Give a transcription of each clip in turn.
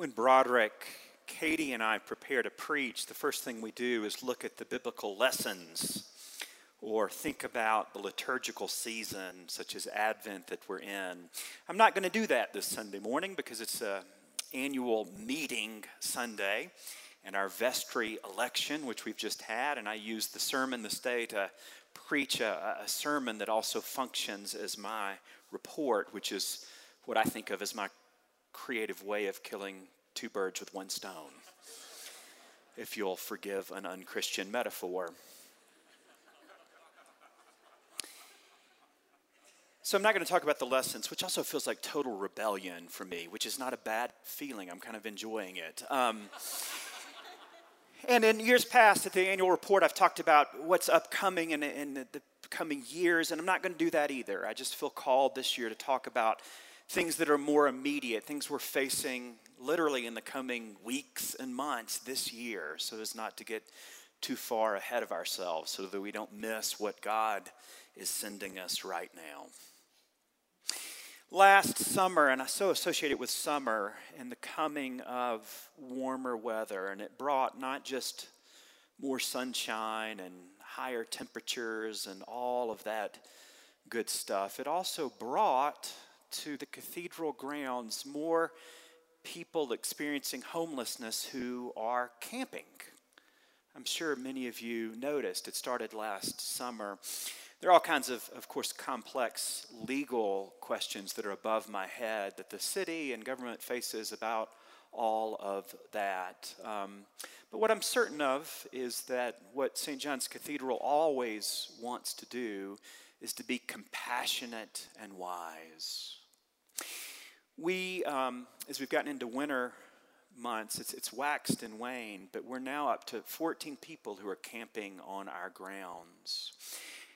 When Broderick, Katie, and I prepare to preach, the first thing we do is look at the biblical lessons or think about the liturgical season, such as Advent, that we're in. I'm not going to do that this Sunday morning because it's an annual meeting Sunday and our vestry election, which we've just had, and I used the sermon this day to preach a, a sermon that also functions as my report, which is what I think of as my creative way of killing two birds with one stone, if you'll forgive an unchristian metaphor. So, I'm not going to talk about the lessons, which also feels like total rebellion for me, which is not a bad feeling. I'm kind of enjoying it. Um, and in years past, at the annual report, I've talked about what's upcoming in, in the coming years, and I'm not going to do that either. I just feel called this year to talk about things that are more immediate, things we're facing literally in the coming weeks and months this year, so as not to get too far ahead of ourselves, so that we don't miss what God is sending us right now. Last summer, and I so associate it with summer and the coming of warmer weather, and it brought not just more sunshine and higher temperatures and all of that good stuff, it also brought to the cathedral grounds more people experiencing homelessness who are camping. I'm sure many of you noticed it started last summer. There are all kinds of, of course, complex legal questions that are above my head that the city and government faces about all of that. Um, but what I'm certain of is that what St. John's Cathedral always wants to do is to be compassionate and wise. We, um, as we've gotten into winter months, it's, it's waxed and waned, but we're now up to 14 people who are camping on our grounds.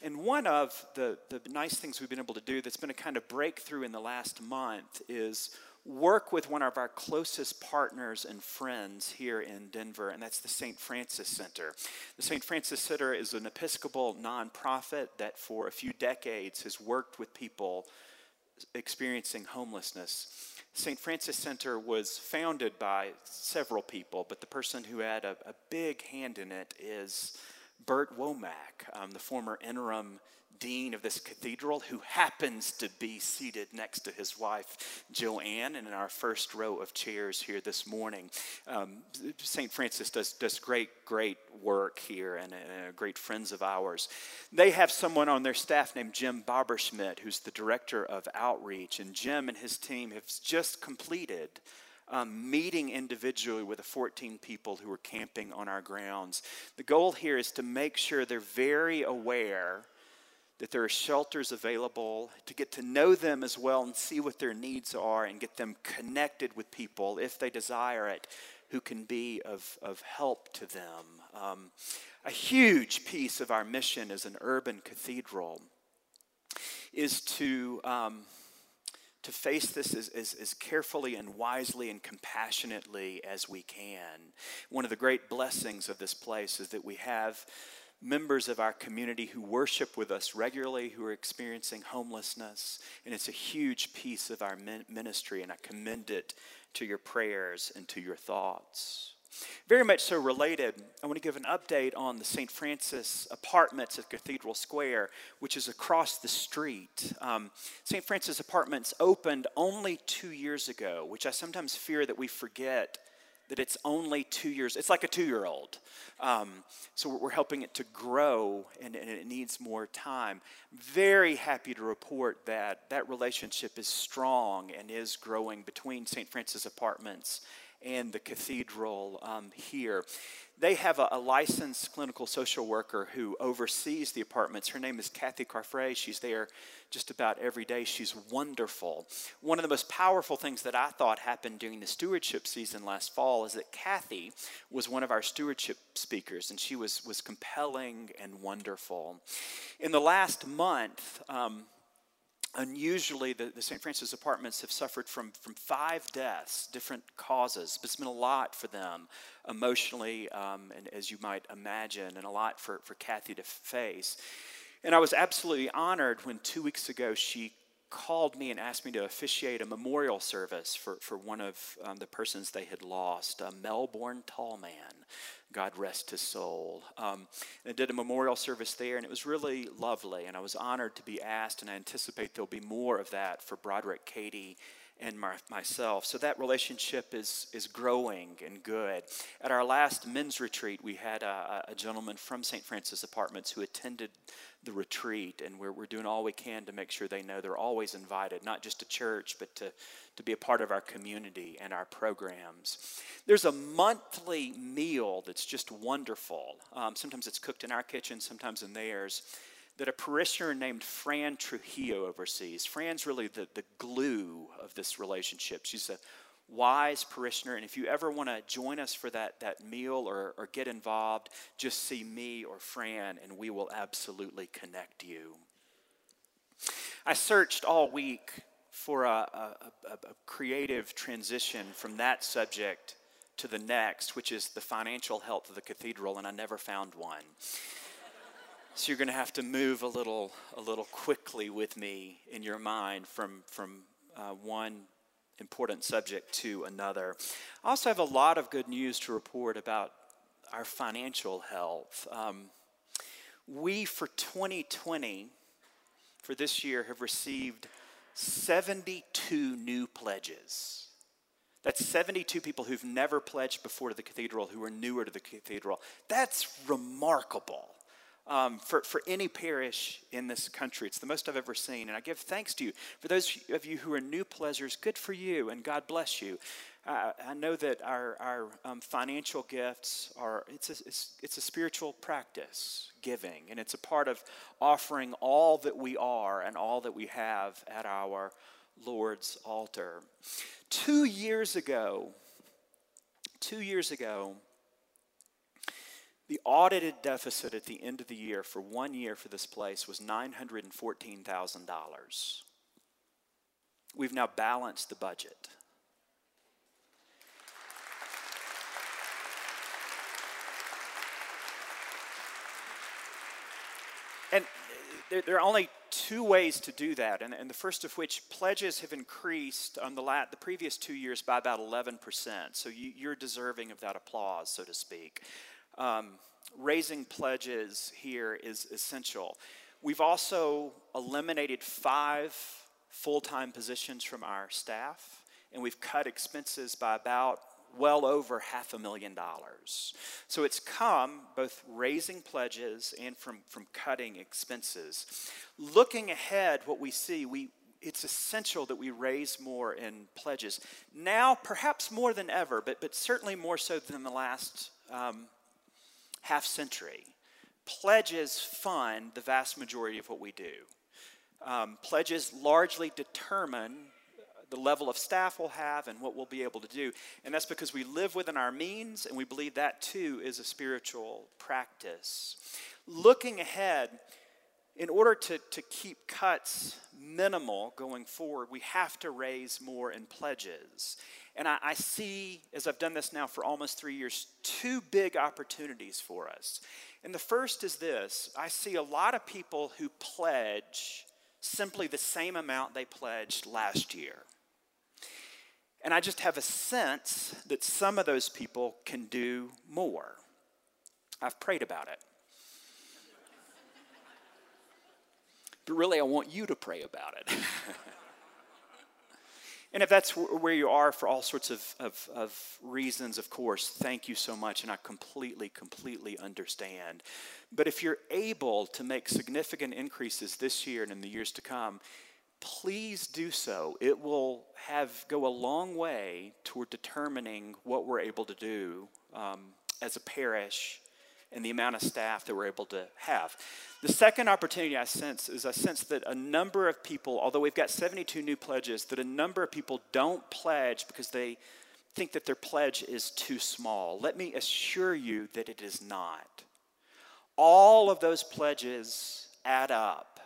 And one of the, the nice things we've been able to do that's been a kind of breakthrough in the last month is work with one of our closest partners and friends here in Denver, and that's the St. Francis Center. The St. Francis Center is an Episcopal nonprofit that for a few decades has worked with people experiencing homelessness. St. Francis Center was founded by several people, but the person who had a, a big hand in it is Bert Womack, um, the former interim dean of this cathedral, who happens to be seated next to his wife, Joanne, and in our first row of chairs here this morning. Um, St. Francis does, does great, great work here and, and great friends of ours. They have someone on their staff named Jim Barberschmidt, who's the director of outreach, and Jim and his team have just completed um, meeting individually with the 14 people who are camping on our grounds. The goal here is to make sure they're very aware that there are shelters available, to get to know them as well and see what their needs are and get them connected with people, if they desire it, who can be of, of help to them. Um, a huge piece of our mission as an urban cathedral is to. Um, to face this as, as, as, carefully and wisely and compassionately as we can. One of the great blessings of this place is that we have members of our community who worship with us regularly who are experiencing homelessness. And it's a huge piece of our ministry, and I commend it to your prayers and to your thoughts. Very much so related, I want to give an update on the St. Francis Apartments at Cathedral Square, which is across the street. Um, St. Francis Apartments opened only two years ago, which I sometimes fear that we forget that it's only two years. It's like a two year old. Um, so we're helping it to grow and, and, it needs more time. Very happy to report that that relationship is strong and is growing between St. Francis Apartments and the cathedral um, here. They have a, a, licensed clinical social worker who oversees the apartments. Her name is Kathy Carfrey. She's there just about every day. She's wonderful. One of the most powerful things that I thought happened during the stewardship season last fall is that Kathy was one of our stewardship speakers, and she was, was compelling and wonderful. In the last month, um, unusually, the, the St. Francis apartments have suffered from, from five deaths, different causes, but it's been a lot for them emotionally, um, and as you might imagine, and a lot for, for Kathy to face. And I was absolutely honored when two weeks ago she called me and asked me to officiate a memorial service for, for one of um, the persons they had lost, a Melbourne tall man. God rest his soul. Um, and I did a memorial service there, and it was really lovely. And I was honored to be asked, and I anticipate there'll be more of that for Broderick, Katie, and my, myself. So that relationship is, is growing and good. At our last men's retreat, we had a, a gentleman from St. Francis Apartments who attended the retreat, and we're, we're doing all we can to make sure they know they're always invited, not just to church, but to, to be a part of our community and our programs. There's a monthly meal that's just wonderful. Um, sometimes it's cooked in our kitchen, sometimes in theirs that a parishioner named Fran Trujillo oversees. Fran's really the, the glue of this relationship. She's a wise parishioner, and if you ever want to join us for that, that meal or, or get involved, just see me or Fran, and we will absolutely connect you. I searched all week for a, a, a, creative transition from that subject to the next, which is the financial health of the cathedral, and I never found one. So you're going to have to move a little, a little quickly with me in your mind from, from uh, one important subject to another. I also have a lot of good news to report about our financial health. Um, we, for 2020, for this year, have received 72 new pledges. That's 72 people who've never pledged before to the cathedral who are newer to the cathedral. That's remarkable um, for, for any parish in this country. It's the most I've ever seen. And I give thanks to you. For those of you who are new pleasures, good for you and God bless you. I know that our, our um, financial gifts are, it's a, it's, it's a spiritual practice, giving, and it's a part of offering all that we are and all that we have at our Lord's altar. Two years ago, two years ago, the audited deficit at the end of the year for one year for this place was $914,000. We've now balanced the budget. And there, are only two ways to do that, and, and the first of which pledges have increased on the, la- the previous two years by about 11%. So you, you're deserving of that applause, so to speak um, raising pledges here is essential. We've also eliminated five full time positions from our staff, and we've cut expenses by about well over half a million dollars. So it's come both raising pledges and from, from cutting expenses. Looking ahead, what we see, we, it's essential that we raise more in pledges. Now, perhaps more than ever, but, but certainly more so than the last um, half century, pledges fund the vast majority of what we do. Um, pledges largely determine the level of staff we'll have and what we'll be able to do. And that's because we live within our means, and we believe that too is a spiritual practice. Looking ahead, in order to, to keep cuts minimal going forward, we have to raise more in pledges. And I, I, see, as I've done this now for almost three years, two big opportunities for us. And the first is this I see a lot of people who pledge simply the same amount they pledged last year. And I just have a sense that some of those people can do more. I've prayed about it. But really, I want you to pray about it. And if that's where you are for all sorts of, of, of, reasons, of course, thank you so much, and I completely, completely understand. But if you're able to make significant increases this year and in the years to come, please do so. It will have go a long way toward determining what we're able to do um, as a parish and the amount of staff that we're able to have. The second opportunity I sense is I sense that a number of people, although we've got 72 new pledges, that a number of people don't pledge because they think that their pledge is too small. Let me assure you that it is not. All of those pledges add up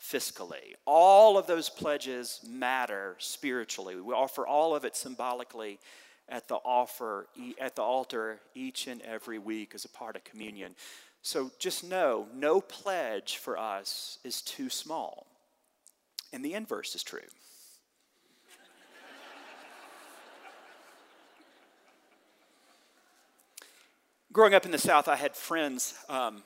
fiscally. All of those pledges matter spiritually. We offer all of it symbolically at the offer at the altar each and every week as a part of communion. So just know, no pledge for us is too small. And the inverse is true. Growing up in the South, I had friends um,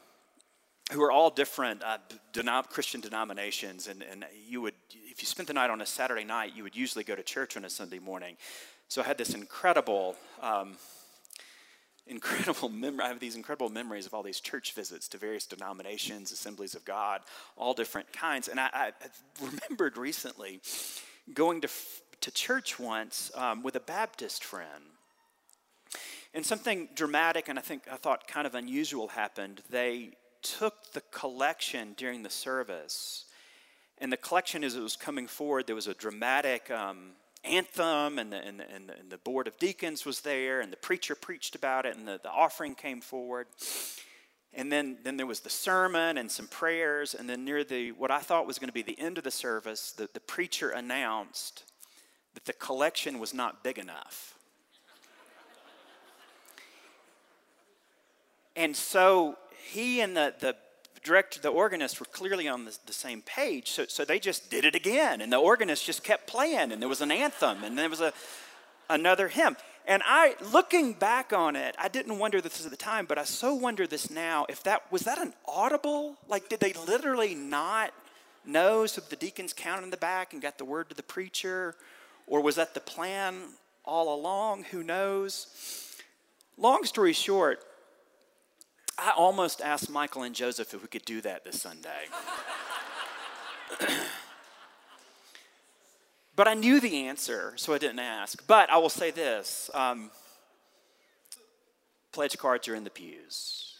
who were all different uh, denom- Christian denominations. And, and you would, if you spent the night on a Saturday night, you would usually go to church on a Sunday morning. So I had this incredible, um, incredible memory. I have these incredible memories of all these church visits to various denominations, assemblies of God, all different kinds. And I, I remembered recently going to, to church once um, with a Baptist friend. And something dramatic and I think I thought kind of unusual happened. They took the collection during the service, and the collection as it was coming forward, there was a dramatic um, anthem, and the, and, the, and, the, and the, board of deacons was there, and the preacher preached about it, and the, the offering came forward. And then, then there was the sermon and some prayers, and then near the what I thought was going to be the end of the service, the, the preacher announced that the collection was not big enough. and so he and the, the director, the organist were clearly on the, the, same page. So, so they just did it again. And the organist just kept playing. And there was an anthem. And there was a, another hymn. And I, looking back on it, I didn't wonder this at the time, but I so wonder this now. If that, was that an audible? Like, did they literally not know? So the deacons counted in the back and got the word to the preacher? Or was that the plan all along? Who knows? Long story short, I almost asked Michael and Joseph if we could do that this Sunday. but I knew the answer, so I didn't ask. But I will say this um, pledge cards are in the pews.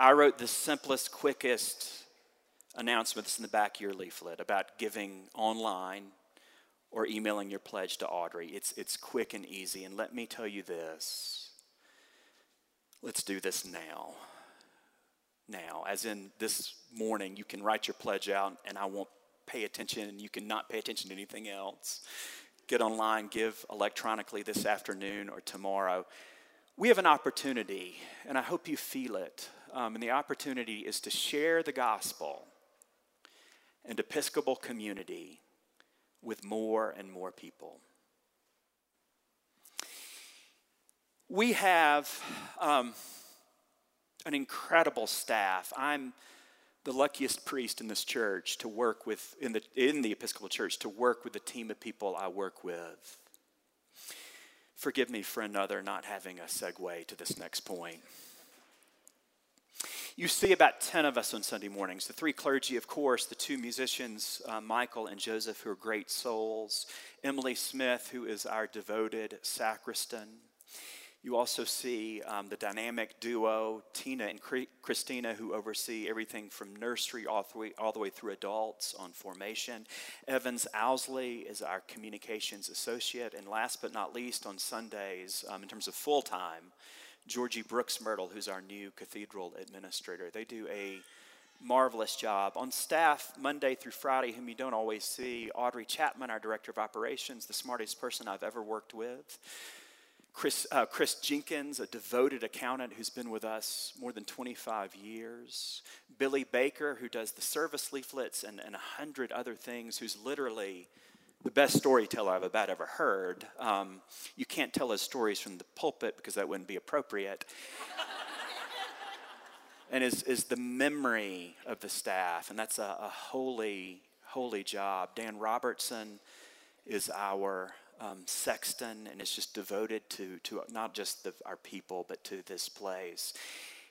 I wrote the simplest, quickest announcements in the back of your leaflet about giving online or emailing your pledge to Audrey. It's, it's quick and easy. And let me tell you this Let's do this now. Now, as in this morning, you can write your pledge out and I won't pay attention and you can not pay attention to anything else. Get online, give electronically this afternoon or tomorrow. We have an opportunity, and I hope you feel it. Um, and the opportunity is to share the gospel and Episcopal community with more and more people. We have um, an incredible staff. I'm the luckiest priest in this church to work with, in the, in the Episcopal Church, to work with the team of people I work with. Forgive me for another not having a segue to this next point. You see about 10 of us on Sunday mornings. The three clergy, of course, the two musicians, uh, Michael and Joseph, who are great souls, Emily Smith, who is our devoted sacristan, you also see um, the dynamic duo, Tina and Christina, who oversee everything from nursery all the, way, all the way through adults on formation. Evans Owsley is our communications associate. And last but not least, on Sundays, um, in terms of full time, Georgie Brooks Myrtle, who's our new cathedral administrator. They do a marvelous job. On staff, Monday through Friday, whom you don't always see, Audrey Chapman, our director of operations, the smartest person I've ever worked with. Chris, uh, Chris Jenkins, a devoted accountant who's been with us more than 25 years. Billy Baker, who does the service leaflets and, a hundred other things, who's literally the best storyteller I've about ever heard. Um, you can't tell his stories from the pulpit because that wouldn't be appropriate. and is, is the memory of the staff, and that's a, a holy, holy job. Dan Robertson is our um, sexton, and it's just devoted to, to not just the, our people, but to this place.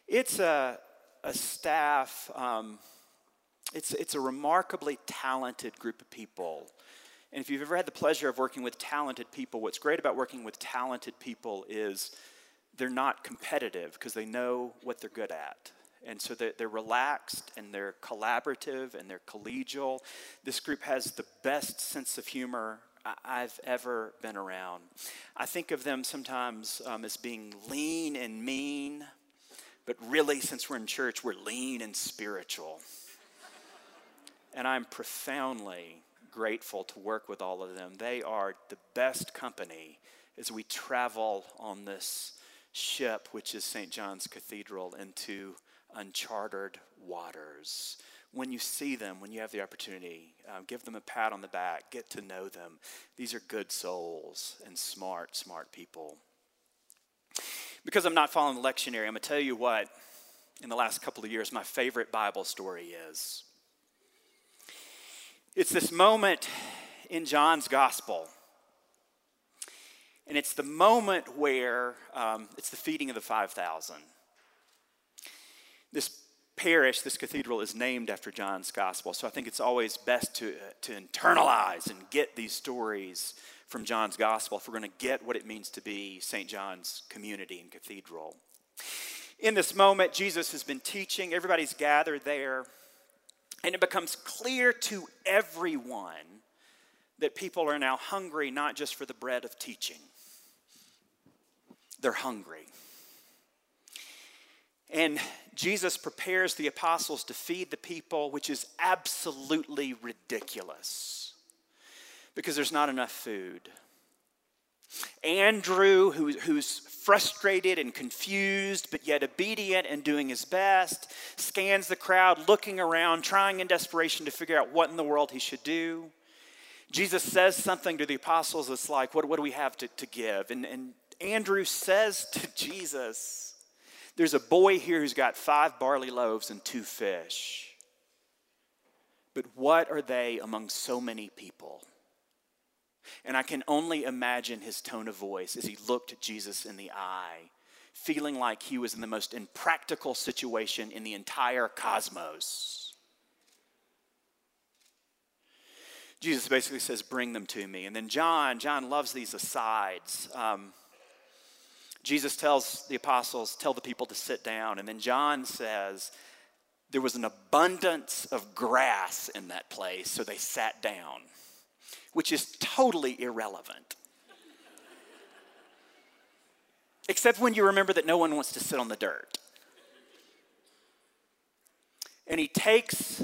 It's a, a staff, um, it's, it's a remarkably talented group of people. And if you've ever had the pleasure of working with talented people, what's great about working with talented people is they're not competitive because they know what they're good at. And so they're, they're, relaxed and they're collaborative and they're collegial. This group has the best sense of humor I've ever been around. I think of them sometimes um, as being lean and mean, but really, since we're in church, we're lean and spiritual. and I'm profoundly grateful to work with all of them. They are the best company as we travel on this ship, which is St. John's Cathedral, into uncharted waters. When you see them, when you have the opportunity, uh, give them a pat on the back, get to know them. These are good souls and smart, smart people. Because I'm not following the lectionary, I'm going to tell you what, in the last couple of years, my favorite Bible story is. It's this moment in John's gospel. And it's the moment where um, it's the feeding of the 5,000. This parish, this cathedral, is named after John's gospel. So I think it's always best to, uh, to internalize and get these stories from John's gospel if we're going to get what it means to be St. John's community and cathedral. In this moment, Jesus has been teaching, everybody's gathered there, and it becomes clear to everyone that people are now hungry not just for the bread of teaching, they're hungry. And Jesus prepares the apostles to feed the people, which is absolutely ridiculous because there's not enough food. Andrew, who, who's frustrated and confused, but yet obedient and doing his best, scans the crowd, looking around, trying in desperation to figure out what in the world he should do. Jesus says something to the apostles that's like, What, what do we have to, to give? And, and Andrew says to Jesus, There's a boy here who's got five barley loaves and two fish. But what are they among so many people? And I can only imagine his tone of voice as he looked Jesus in the eye, feeling like he was in the most impractical situation in the entire cosmos. Jesus basically says, Bring them to me. And then John, John loves these asides. Um, Jesus tells the apostles, Tell the people to sit down. And then John says, There was an abundance of grass in that place, so they sat down which is totally irrelevant. Except when you remember that no one wants to sit on the dirt. And he takes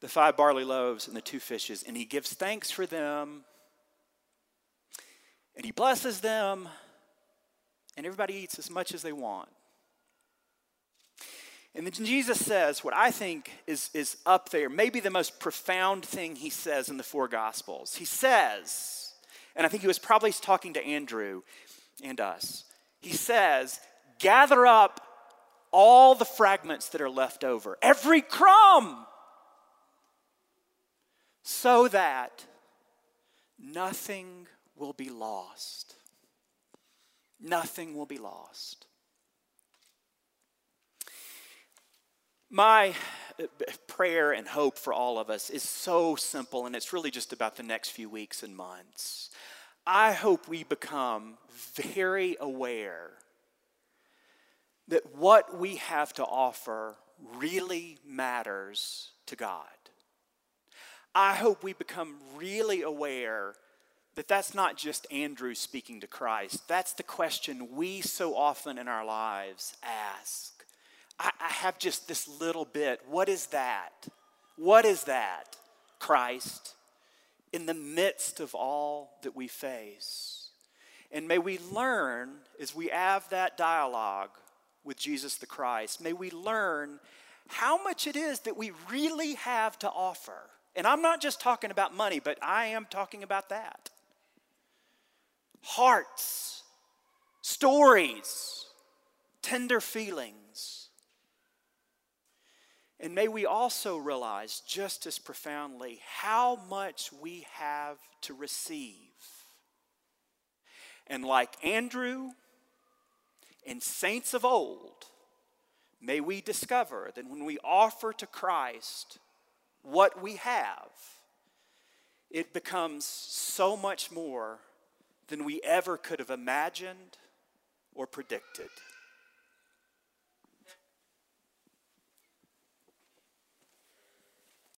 the five barley loaves and the two fishes and he gives thanks for them and he blesses them and everybody eats as much as they want. And then Jesus says what I think is, is up there, maybe the most profound thing he says in the four Gospels. He says, and I think he was probably talking to Andrew and us, he says, gather up all the fragments that are left over, every crumb, so that nothing will be lost. Nothing will be lost. My uh, prayer and hope for all of us is so simple, and it's really just about the next few weeks and months. I hope we become very aware that what we have to offer really matters to God. I hope we become really aware that that's not just Andrew speaking to Christ. That's the question we so often in our lives ask I, I have just this little bit. What is that? What is that, Christ, in the midst of all that we face? And may we learn as we have that dialogue with Jesus the Christ, may we learn how much it is that we really have to offer. And I'm not just talking about money, but I am talking about that. Hearts, stories, tender feelings and may we also realize just as profoundly how much we have to receive. And like Andrew and saints of old, may we discover that when we offer to Christ what we have, it becomes so much more than we ever could have imagined or predicted.